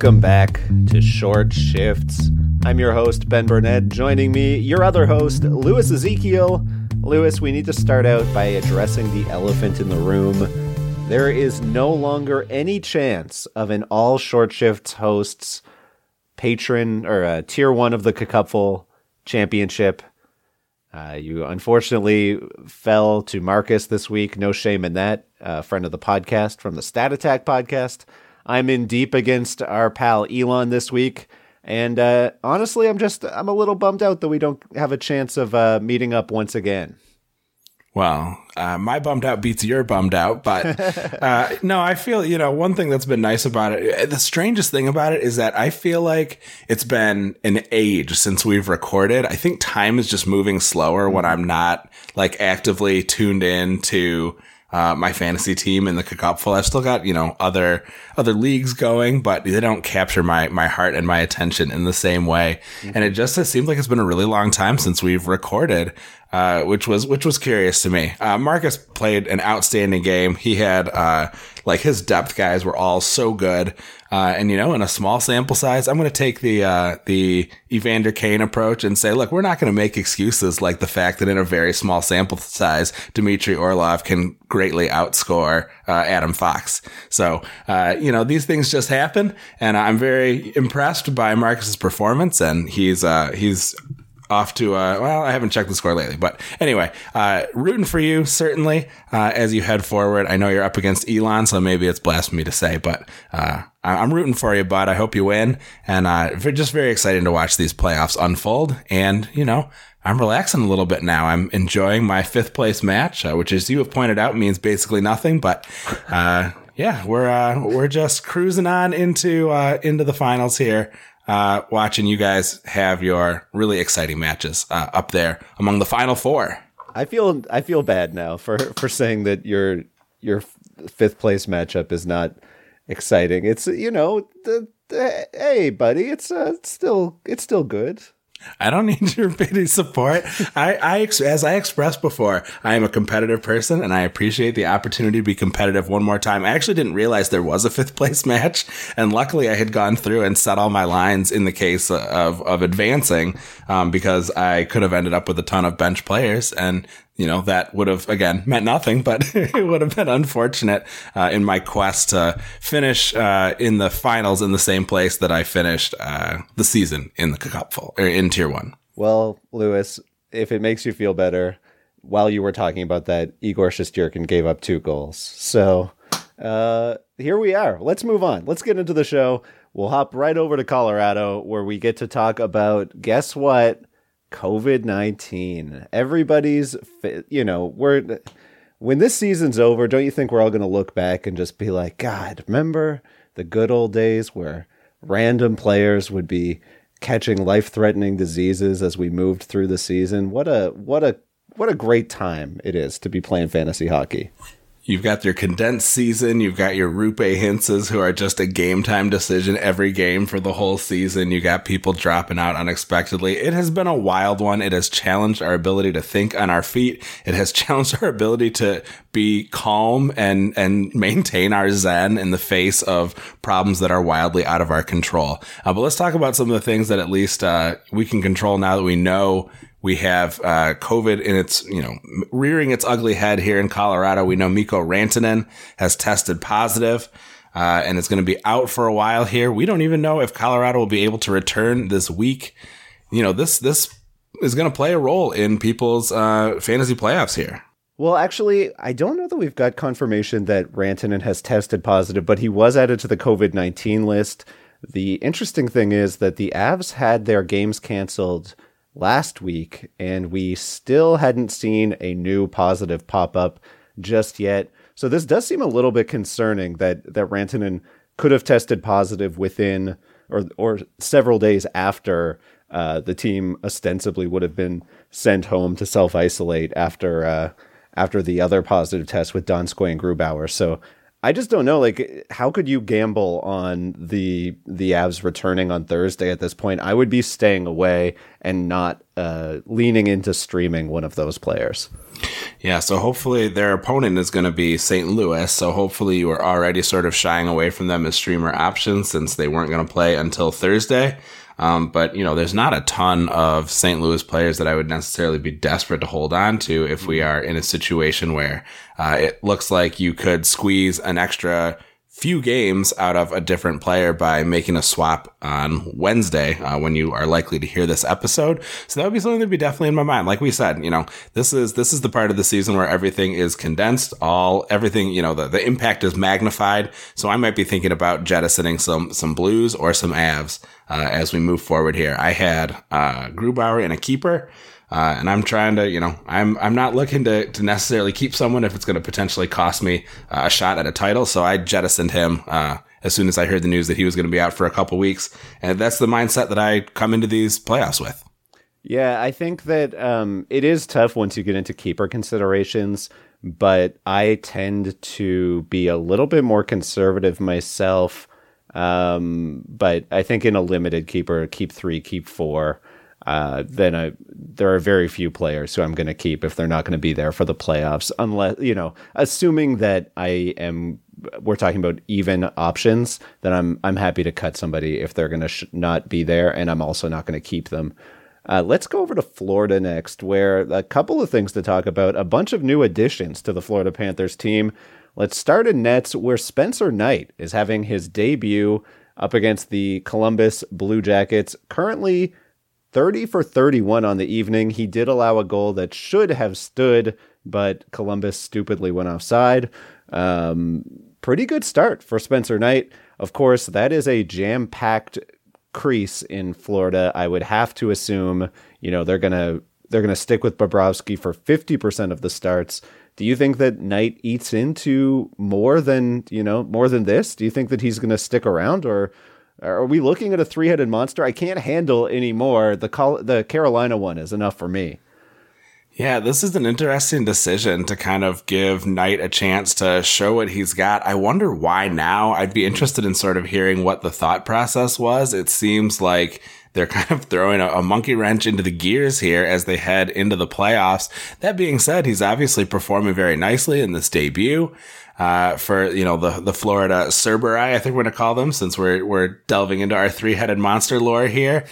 Welcome back to Short Shifts. I'm your host, Ben Burnett. Joining me, your other host, Louis Ezekiel. Louis, we need to start out by addressing the elephant in the room. There is no longer any chance of an all Short Shifts hosts patron or uh, tier one of the Cupful championship. Uh, you unfortunately fell to Marcus this week. No shame in that. Uh, friend of the podcast from the Stat Attack podcast. I'm in deep against our pal Elon this week. And uh, honestly, I'm just I'm a little bummed out that we don't have a chance of uh, meeting up once again. Well, uh, my bummed out beats your bummed out, but uh, no, I feel you know one thing that's been nice about it. The strangest thing about it is that I feel like it's been an age since we've recorded. I think time is just moving slower when I'm not like actively tuned in to uh, my fantasy team in the Cupful. I've still got, you know, other, other leagues going, but they don't capture my, my heart and my attention in the same way. Mm-hmm. And it just it seems like it's been a really long time since we've recorded, uh, which was, which was curious to me. Uh, Marcus played an outstanding game. He had, uh, like his depth guys were all so good. Uh, and you know, in a small sample size, I'm going to take the uh, the Evander Kane approach and say, look, we're not going to make excuses like the fact that in a very small sample size, Dmitry Orlov can greatly outscore uh, Adam Fox. So uh, you know, these things just happen, and I'm very impressed by Marcus's performance, and he's uh, he's off to uh, well i haven't checked the score lately but anyway uh, rooting for you certainly uh, as you head forward i know you're up against elon so maybe it's blasphemy to say but uh, i'm rooting for you bud i hope you win and uh, just very exciting to watch these playoffs unfold and you know I'm relaxing a little bit now. I'm enjoying my fifth place match, which, as you have pointed out, means basically nothing. But yeah, we're we're just cruising on into into the finals here uh, watching you guys have your really exciting matches uh, up there among the final four. I feel I feel bad now for for saying that your your fifth place matchup is not exciting. It's you know the, the hey buddy, it's uh, it's still it's still good. I don't need your pity support. I, I, as I expressed before, I am a competitive person and I appreciate the opportunity to be competitive one more time. I actually didn't realize there was a fifth place match. And luckily I had gone through and set all my lines in the case of, of advancing, um, because I could have ended up with a ton of bench players and you know, that would have again meant nothing, but it would have been unfortunate uh, in my quest to finish uh, in the finals in the same place that I finished uh, the season in the cupful or in tier one. Well, Louis, if it makes you feel better, while you were talking about that, Igor Shesterkin gave up two goals. So uh, here we are. Let's move on. Let's get into the show. We'll hop right over to Colorado where we get to talk about guess what COVID 19. Everybody's, you know, we're, when this season's over, don't you think we're all going to look back and just be like, God, remember the good old days where random players would be catching life threatening diseases as we moved through the season? What a, what a, what a great time it is to be playing fantasy hockey. You've got your condensed season. You've got your Roope Hintzes who are just a game time decision every game for the whole season. You got people dropping out unexpectedly. It has been a wild one. It has challenged our ability to think on our feet. It has challenged our ability to be calm and, and maintain our zen in the face of problems that are wildly out of our control. Uh, but let's talk about some of the things that at least, uh, we can control now that we know we have uh, COVID in its, you know, rearing its ugly head here in Colorado. We know Mikko Rantanen has tested positive. uh, and it's going to be out for a while here. We don't even know if Colorado will be able to return this week. You know, this this is going to play a role in people's uh, fantasy playoffs here. Well, actually, I don't know that we've got confirmation that Rantanen has tested positive, but he was added to the COVID 19 list. The interesting thing is that the Avs had their games canceled last week, and we still hadn't seen a new positive pop up just yet. So this does seem a little bit concerning that that Rantanen could have tested positive within or or several days after uh, the team ostensibly would have been sent home to self isolate after uh, after the other positive test with Donskoy and Grubauer. So I just don't know. Like, how could you gamble on the the Avs returning on Thursday at this point? I would be staying away and not uh, leaning into streaming one of those players. Yeah, so hopefully their opponent is going to be St. Louis. So hopefully you are already sort of shying away from them as streamer options since they weren't going to play until Thursday. Um, but you know, there's not a ton of St. Louis players that I would necessarily be desperate to hold on to if we are in a situation where uh, it looks like you could squeeze an extra few games out of a different player by making a swap on Wednesday uh, when you are likely to hear this episode. So that would be something that would be definitely in my mind. Like we said, you know, this is this is the part of the season where everything is condensed. All everything, you know, the, the impact is magnified. So I might be thinking about jettisoning some some blues or some avs uh, as we move forward here. I had uh, Grubauer in a keeper. Uh, and I'm trying to, you know, I'm I'm not looking to, to necessarily keep someone if it's going to potentially cost me uh, a shot at a title. So I jettisoned him uh, as soon as I heard the news that he was going to be out for a couple weeks, and that's the mindset that I come into these playoffs with. Yeah, I think that um, it is tough once you get into keeper considerations, but I tend to be a little bit more conservative myself. Um, but I think in a limited keeper, keep three, keep four uh, then I, there are very few players who I'm going to keep if they're not going to be there for the playoffs, unless, you know, assuming that I am, we're talking about even options, then I'm, I'm happy to cut somebody if they're going to sh- not be there. And I'm also not going to keep them. Uh, let's go over to Florida next, where a couple of things to talk about. A bunch of new additions to the Florida Panthers team. Let's start in Nets, where Spencer Knight is having his debut up against the Columbus Blue Jackets. Currently 30 for 31 on the evening. He did allow a goal that should have stood, but Columbus stupidly went offside. Um, pretty good start for Spencer Knight. Of course, that is a jam packed crease in Florida. I would have to assume, you know, they're gonna they're gonna stick with Bobrovsky for 50% of the starts. Do you think that Knight eats into more than you know more than this? Do you think that he's going to stick around, or are we looking at a three-headed monster? I can't handle anymore. The Col- the Carolina one is enough for me. Yeah, this is an interesting decision to kind of give Knight a chance to show what he's got. I wonder why now. I'd be interested in sort of hearing what the thought process was. It seems like they're kind of throwing a, a, monkey wrench into the gears here as they head into the playoffs. That being said, he's obviously performing very nicely in this debut uh, for you know the the Florida Cerberi, I think we're gonna call them since we're we're delving into our three headed monster lore here.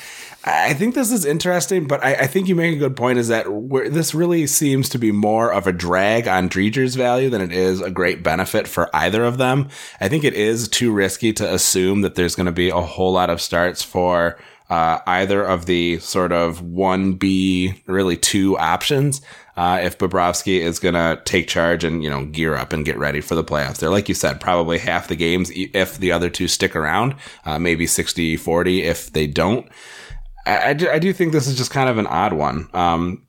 I think this is interesting, but I, I think you make a good point. Is that this really seems to be more of a drag on Driedger's value than it is a great benefit for either of them. I think it is too risky to assume that there's going to be a whole lot of starts for uh, either of the sort of 1B, really two options. Uh, if Bobrovsky is going to take charge and, you know, gear up and get ready for the playoffs. They're, like you said, probably half the games if the other two stick around, uh, maybe 60 40 if they don't. I, I, do, I do think this is just kind of an odd one. Um,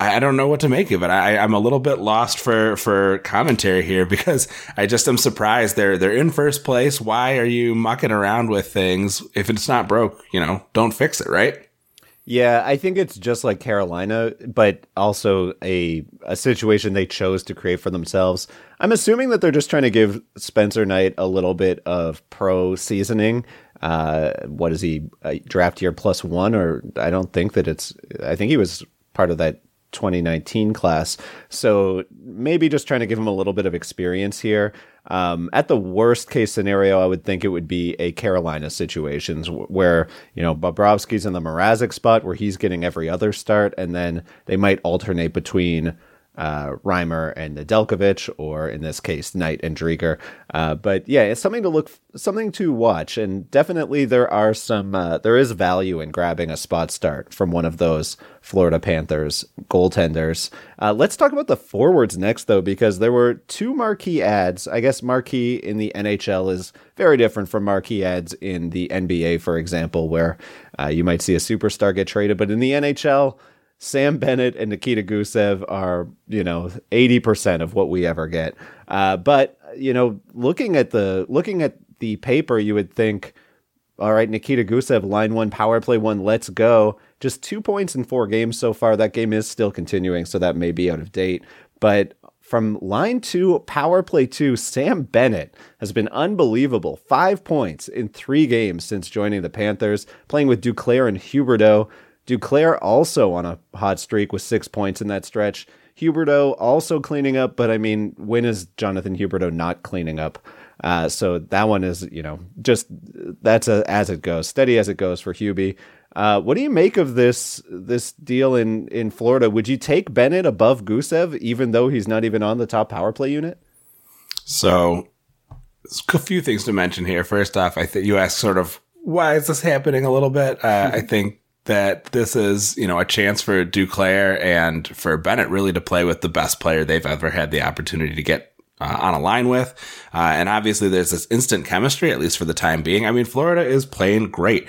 I don't know what to make of it. I, am a little bit lost for for commentary here because I just am surprised they're they're in first place. Why are you mucking around with things if it's not broke? You know, don't fix it, right? Yeah, I think it's just like Carolina, but also a a situation they chose to create for themselves. I'm assuming that they're just trying to give Spencer Knight a little bit of pro seasoning. Uh, what is he draft year plus one? Or I don't think that it's. I think he was part of that 2019 class. So maybe just trying to give him a little bit of experience here. Um, at the worst case scenario, I would think it would be a Carolina situations where, you know, Bobrovsky's in the Mrazek spot where he's getting every other start, and then they might alternate between uh, Reimer and Nedeljkovic, or in this case, Knight and Driedger. Uh, but yeah, it's something to look, something to watch, and definitely there are some, uh, there is value in grabbing a spot start from one of those Florida Panthers goaltenders. Uh, let's talk about the forwards next, though, because there were two marquee ads. I guess marquee in the NHL is very different from marquee ads in the NBA, for example, where uh, you might see a superstar get traded, but in the NHL Sam Bennett and Nikita Gusev are, you know, 80% of what we ever get. Uh, but, you know, looking at the looking at the paper, you would think, all right, Nikita Gusev, line one, power play one, let's go. Just two points in four games so far. That game is still continuing, so that may be out of date. But from line two, power play two, Sam Bennett has been unbelievable. Five points in three games since joining the Panthers, playing with Duclair and Huberdeau. Duclair also on a hot streak with six points in that stretch. Huberdeau also cleaning up, but I mean, when is Jonathan Huberdeau not cleaning up? Uh, so that one is, you know, just that's a, as it goes, steady as it goes for Hubie. Uh, what do you make of this this deal in in Florida? Would you take Bennett above Gusev, even though he's not even on the top power play unit? So, a few things to mention here. First off, I think you asked sort of why is this happening a little bit. Uh, I think that this is, you know, a chance for Duclair and for Bennett really to play with the best player they've ever had the opportunity to get uh, on a line with. Uh, and obviously there's this instant chemistry, at least for the time being. I mean, Florida is playing great.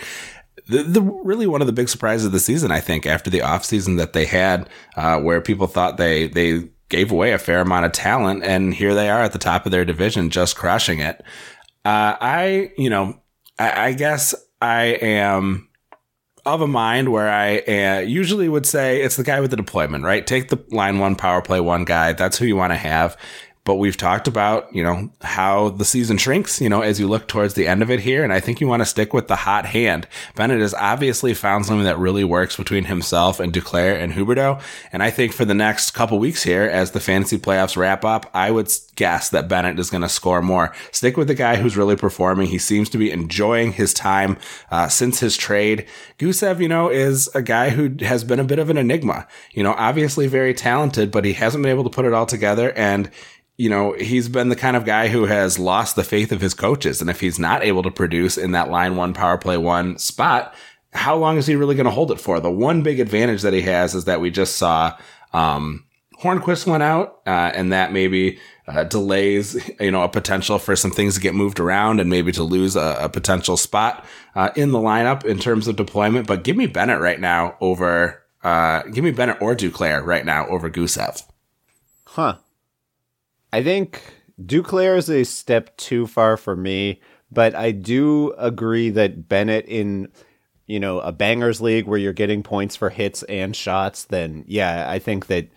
The, the really one of the big surprises of the season, I think, after the offseason that they had, uh, where people thought they, they gave away a fair amount of talent and here they are at the top of their division, just crushing it. Uh, I, you know, I, I guess I am, of a mind where I uh, usually would say it's the guy with the deployment, right? Take the line one power play one guy. That's who you want to have. But we've talked about, you know, how the season shrinks, you know, as you look towards the end of it here. And I think you want to stick with the hot hand. Bennett has obviously found something that really works between himself and Duclair and Huberdeau. And I think for the next couple weeks here, as the fantasy playoffs wrap up, I would guess that Bennett is going to score more. Stick with the guy who's really performing. He seems to be enjoying his time uh, since his trade. Gusev, you know, is a guy who has been a bit of an enigma. You know, obviously very talented, but he hasn't been able to put it all together. And you know, he's been the kind of guy who has lost the faith of his coaches. And if he's not able to produce in that line one power play one spot, how long is he really going to hold it for? The one big advantage that he has is that we just saw, um, Hornqvist went out, uh, and that maybe uh, delays, you know, a potential for some things to get moved around and maybe to lose a, a potential spot uh, in the lineup in terms of deployment. But give me Bennett right now over, uh, give me Bennett or Duclair right now over Gusev. Huh. I think Duclair is a step too far for me, but I do agree that Bennett in you know a bangers league where you're getting points for hits and shots, then yeah, I think that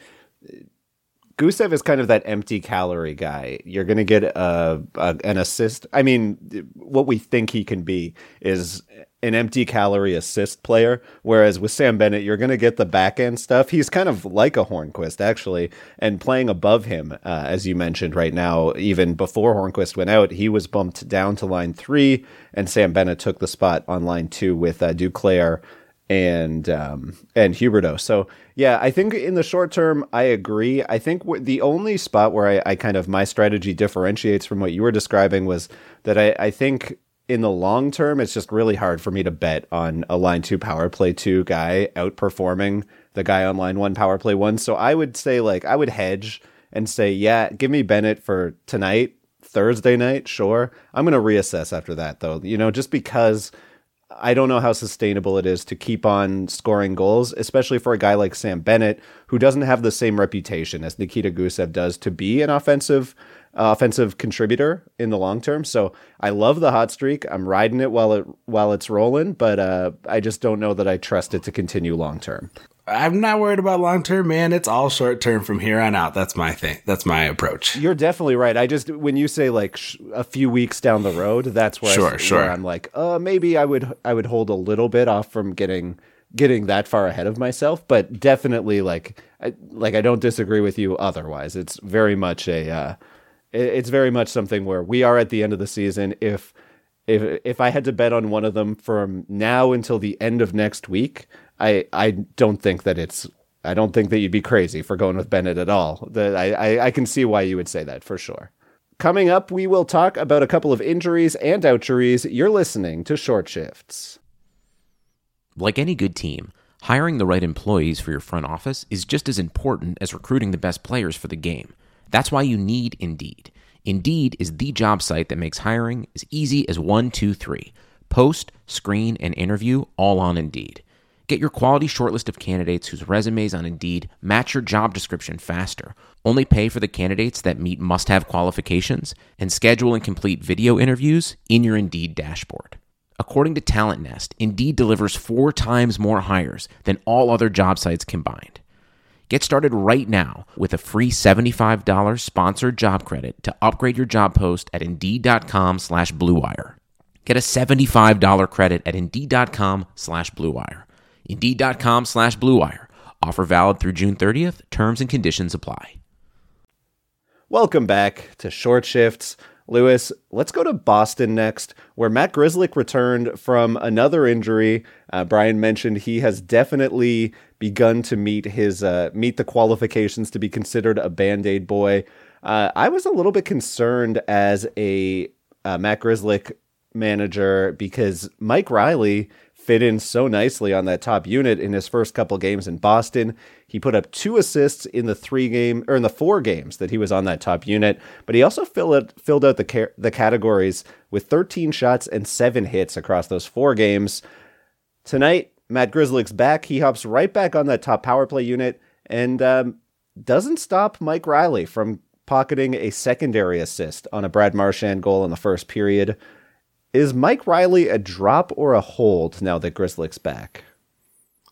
Gusev is kind of that empty calorie guy. You're going to get a, a, an assist. I mean, what we think he can be is an empty calorie assist player. Whereas with Sam Bennett, you're going to get the back end stuff. He's kind of like a Hornqvist actually, and playing above him, uh, as you mentioned right now. Even before Hornqvist went out, he was bumped down to line three, and Sam Bennett took the spot on line two with uh, Duclair and um, and Huberdeau. So yeah, I think in the short term, I agree. I think the only spot where I, I, kind of my strategy differentiates from what you were describing was that I, I think in the long term, it's just really hard for me to bet on a line two power play two guy outperforming the guy on line one power play one. So I would say like I would hedge and say, yeah, give me Bennett for tonight, Thursday night, sure. I'm gonna reassess after that though. You know, just because I don't know how sustainable it is to keep on scoring goals, especially for a guy like Sam Bennett, who doesn't have the same reputation as Nikita Gusev does to be an offensive offensive contributor in the long term. So I love the hot streak. I'm riding it while it while it's rolling, but uh, I just don't know that I trust it to continue long term. I'm not worried about long term, man. It's all short term from here on out. That's my thing. That's my approach. You're definitely right. I just when you say like sh- a few weeks down the road, that's where sure, I, sure. Where I'm like, uh, maybe I would I would hold a little bit off from getting getting that far ahead of myself, but definitely like I, like I don't disagree with you. Otherwise, it's very much a uh, it's very much something where we are at the end of the season. If if if I had to bet on one of them from now until the end of next week, I I don't think that it's I don't think that you'd be crazy for going with Bennett at all. That I, I, I can see why you would say that for sure. Coming up, we will talk about a couple of injuries and outjuries. You're listening to Short Shifts. Like any good team, hiring the right employees for your front office is just as important as recruiting the best players for the game. That's why you need Indeed. Indeed is the job site that makes hiring as easy as one, two, three. Post, screen, and interview all on Indeed. Get your quality shortlist of candidates whose resumes on Indeed match your job description faster. Only pay for the candidates that meet must have qualifications and schedule and complete video interviews in your Indeed dashboard. According to Talent Nest, Indeed delivers four times more hires than all other job sites combined. Get started right now with a free $75 sponsored job credit to upgrade your job post at Indeed.com slash BlueWire. Get a $75 credit at Indeed.com slash BlueWire. Indeed.com slash BlueWire. Offer valid through June 30th. Terms and conditions apply. Welcome back to Short Shifts. Lewis, let's go to Boston next, where Matt Grzelcyk returned from another injury. Uh, Brian mentioned he has definitely begun to meet his uh, meet the qualifications to be considered a Band Aid boy. Uh, I was a little bit concerned as a uh, Matt Grzelcyk manager because Mike Reilly fit in so nicely on that top unit in his first couple games in Boston. He put up two assists in the three game or in the four games that he was on that top unit, but he also filled out, filled out the the categories with 13 shots and seven hits across those four games. Tonight, Matt Grzelcyk's back. He hops right back on that top power play unit and um, doesn't stop Mike Reilly from pocketing a secondary assist on a Brad Marchand goal in the first period. Is Mike Reilly a drop or a hold now that Grzelcyk's back?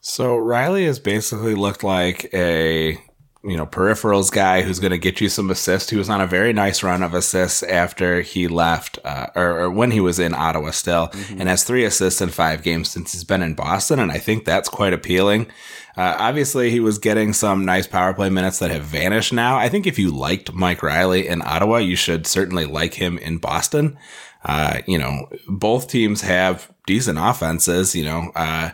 So Reilly has basically looked like a you know peripherals guy who's going to get you some assists. He was on a very nice run of assists after he left, uh, or, or, when he was in Ottawa still, mm-hmm. and has three assists in five games since he's been in Boston, and I think that's quite appealing. Uh, obviously, he was getting some nice power play minutes that have vanished now. I think if you liked Mike Reilly in Ottawa, you should certainly like him in Boston. Uh, you know, both teams have decent offenses, you know, uh,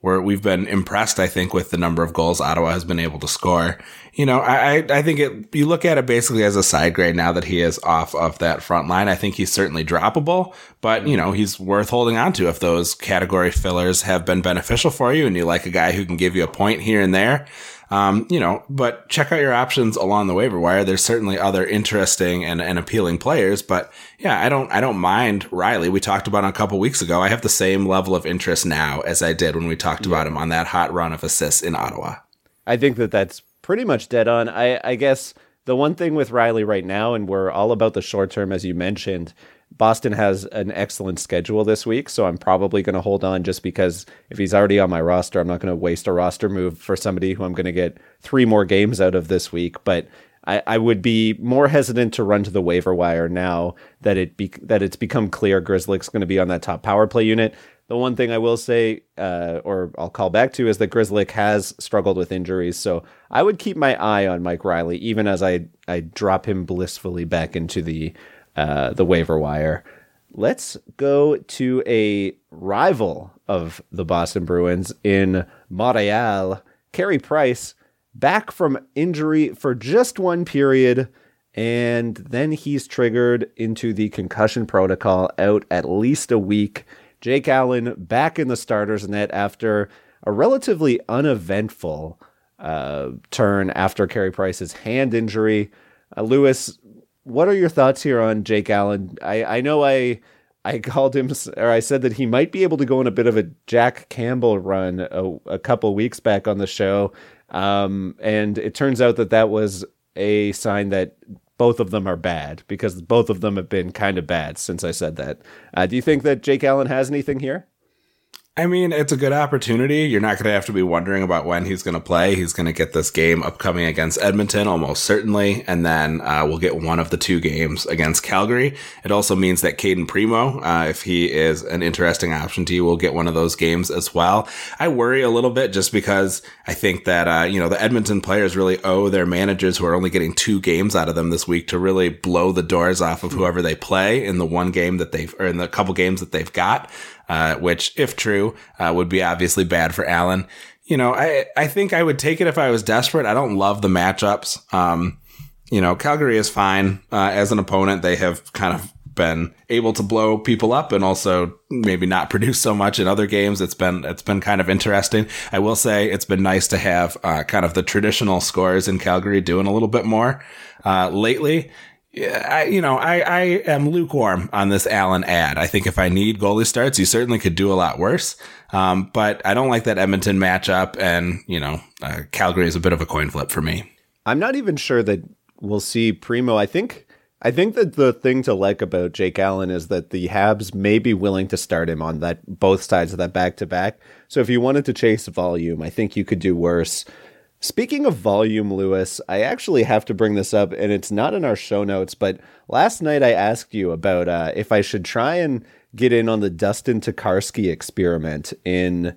where we've been impressed, I think, with the number of goals Ottawa has been able to score. You know, I, I think it, you look at it basically as a side grade now that he is off of that front line. I think he's certainly droppable, but, you know, he's worth holding on to if those category fillers have been beneficial for you and you like a guy who can give you a point here and there. Um, you know, but check out your options along the waiver wire. There's certainly other interesting and, and appealing players, but yeah, I don't, I don't mind Reilly. We talked about him a couple weeks ago. I have the same level of interest now as I did when we talked yeah. about him on that hot run of assists in Ottawa. I think that that's pretty much dead on. I, I guess the one thing with Reilly right now, and we're all about the short term, as you mentioned, Boston has an excellent schedule this week, so I'm probably going to hold on just because if he's already on my roster, I'm not going to waste a roster move for somebody who I'm going to get three more games out of this week. But I, I would be more hesitant to run to the waiver wire now that it be, that it's become clear Grzelcyk's going to be on that top power play unit. The one thing I will say, uh, or I'll call back to, is that Grzelcyk has struggled with injuries, so I would keep my eye on Mike Reilly, even as I I drop him blissfully back into the uh, the waiver wire. Let's go to a rival of the Boston Bruins in Montreal. Carey Price back from injury for just one period, and then he's triggered into the concussion protocol, out at least a week. Jake Allen back in the starters net after a relatively uneventful uh, turn after Carey Price's hand injury. Uh, Lewis, what are your thoughts here on Jake Allen? I, I know I I called him or I said that he might be able to go on a bit of a Jack Campbell run a, a couple weeks back on the show, um, and it turns out that that was a sign that both of them are bad because both of them have been kind of bad since I said that. Uh, do you think that Jake Allen has anything here? I mean, it's a good opportunity. You're not going to have to be wondering about when he's going to play. He's going to get this game upcoming against Edmonton almost certainly, and then uh, we'll get one of the two games against Calgary. It also means that Cayden Primeau, uh, if he is an interesting option to you, will get one of those games as well. I worry a little bit just because I think that uh, you know the Edmonton players really owe their managers who are only getting two games out of them this week to really blow the doors off of whoever they play in the one game that they've or in the couple games that they've got uh, which, if true, uh, would be obviously bad for Allen. you know, I I think I would take it if I was desperate. I don't love the matchups. Um, you know, Calgary is fine uh, as an opponent. They have kind of been able to blow people up and also maybe not produce so much in other games. It's been it's been kind of interesting. I will say it's been nice to have uh, kind of the traditional scores in Calgary doing a little bit more uh, lately. I, you know, I, I am lukewarm on this Allen ad. I think if I need goalie starts, you certainly could do a lot worse. Um, but I don't like that Edmonton matchup, and you know, uh, Calgary is a bit of a coin flip for me. I'm not even sure that we'll see Primeau. I think I think that the thing to like about Jake Allen is that the Habs may be willing to start him on that both sides of that back to back. So if you wanted to chase volume, I think you could do worse. Speaking of volume, Lewis, I actually have to bring this up, and it's not in our show notes, but last night I asked you about uh, if I should try and get in on the Dustin Tokarski experiment in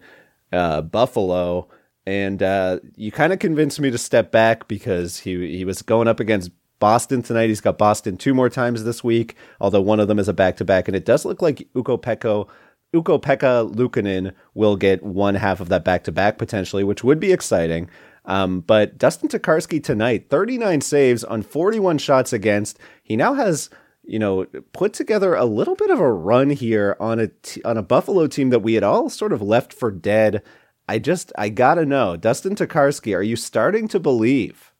uh, Buffalo. And uh, you kind of convinced me to step back because he he was going up against Boston tonight. He's got Boston two more times this week, although one of them is a back to back. And it does look like Ukko-Pekka, Uko Pekka Luukkonen will get one half of that back to back potentially, which would be exciting. Um, but Dustin Tokarski tonight, 39 saves on 41 shots against. He now has, you know, put together a little bit of a run here on a t- on a Buffalo team that we had all sort of left for dead. I just I gotta know, Dustin Tokarski, are you starting to believe?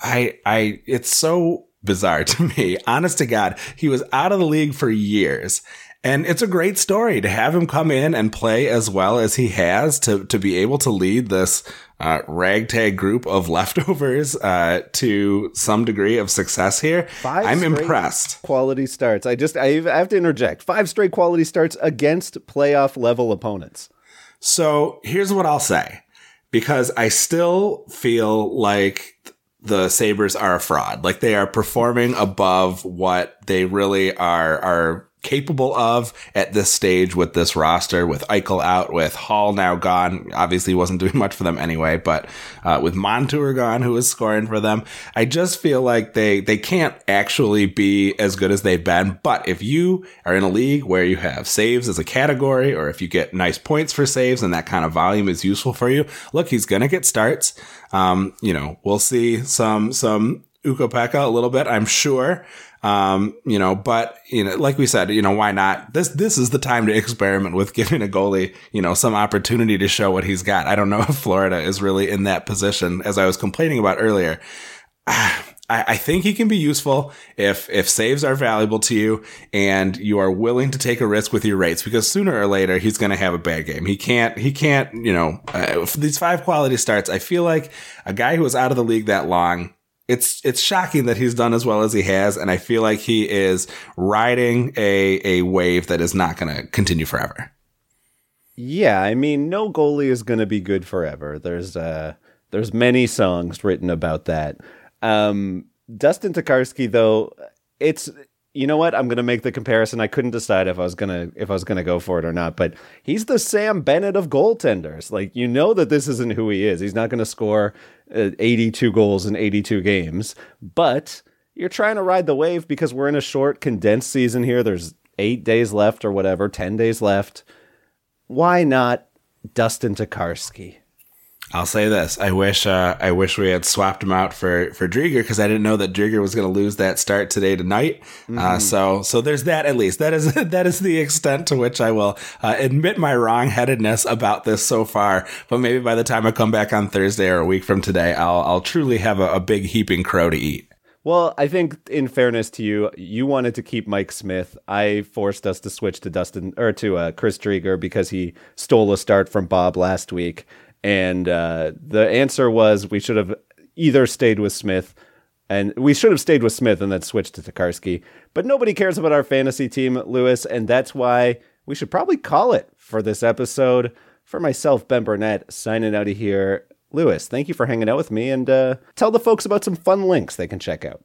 I, I, it's so bizarre to me. Honest to God, he was out of the league for years. And it's a great story to have him come in and play as well as he has to, to be able to lead this uh, ragtag group of leftovers uh, to some degree of success here. i I'm impressed. Quality starts. I just I have to interject. Five straight quality starts against playoff level opponents. So here's what I'll say, because I still feel like the Sabres are a fraud. Like they are performing above what they really are are capable of at this stage with this roster, with Eichel out, with Hall now gone. Obviously, wasn't doing much for them anyway, but uh, with Montour gone, who is scoring for them, I just feel like they they can't actually be as good as they've been. But if you are in a league where you have saves as a category, or if you get nice points for saves and that kind of volume is useful for you, look, he's gonna get starts. Um, you know, we'll see some some Ukko-Pekka a little bit, I'm sure. Um, you know, but you know, like we said, you know, why not? This this is the time to experiment with giving a goalie, you know, some opportunity to show what he's got. I don't know if Florida is really in that position, as I was complaining about earlier. I, I think he can be useful if if saves are valuable to you and you are willing to take a risk with your rates because sooner or later he's going to have a bad game. He can't he can't you know uh, these five quality starts. I feel like a guy who was out of the league that long it's it's shocking that he's done as well as he has, and I feel like he is riding a a wave that is not going to continue forever. Yeah, I mean, no goalie is going to be good forever. There's uh there's many songs written about that. Um, Dustin Tokarski, though, it's you know what? I'm gonna make the comparison. I couldn't decide if I was gonna if I was gonna go for it or not. But he's the Sam Bennett of goaltenders. Like you know that this isn't who he is. He's not gonna score uh, 82 goals in 82 games. But you're trying to ride the wave because we're in a short condensed season here. There's eight days left or whatever, ten days left. Why not Dustin Tokarski? I'll say this: I wish uh, I wish we had swapped him out for for Driedger because I didn't know that Driedger was going to lose that start today tonight. Uh, mm-hmm. Uh, so so there's that at least. That is that is the extent to which I will uh, admit my wrongheadedness about this so far. But maybe by the time I come back on Thursday or a week from today, I'll I'll truly have a, a big heaping crow to eat. Well, I think in fairness to you, you wanted to keep Mike Smith. I forced us to switch to Dustin or to uh, Chris Driedger because he stole a start from Bob last week. And uh, the answer was we should have either stayed with Smith and we should have stayed with Smith and then switched to Tokarski. But nobody cares about our fantasy team, Lewis, and that's why we should probably call it for this episode. For myself, Ben Burnett, signing out of here. Lewis, thank you for hanging out with me and uh, tell the folks about some fun links they can check out.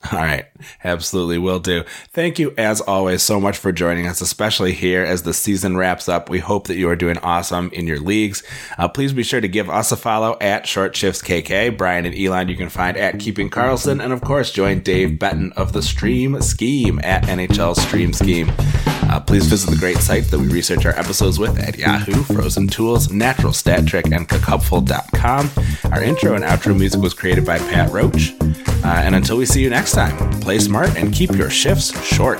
All right. Absolutely will do. Thank you, as always, so much for joining us, especially here as the season wraps up. We hope that you are doing awesome in your leagues. Uh, please be sure to give us a follow at Short Shifts KK. Brian and Elon you can find at Keeping Karlsson. And of course, join Dave Benton of the Stream Scheme at NHL Stream Scheme. Uh, please visit the great sites that we research our episodes with at Yahoo, Frozen Tools, Natural Stat Trick, and Cacupful.com. Our intro and outro music was created by Pat Roach. Uh, and until we see you next time, play smart and keep your shifts short.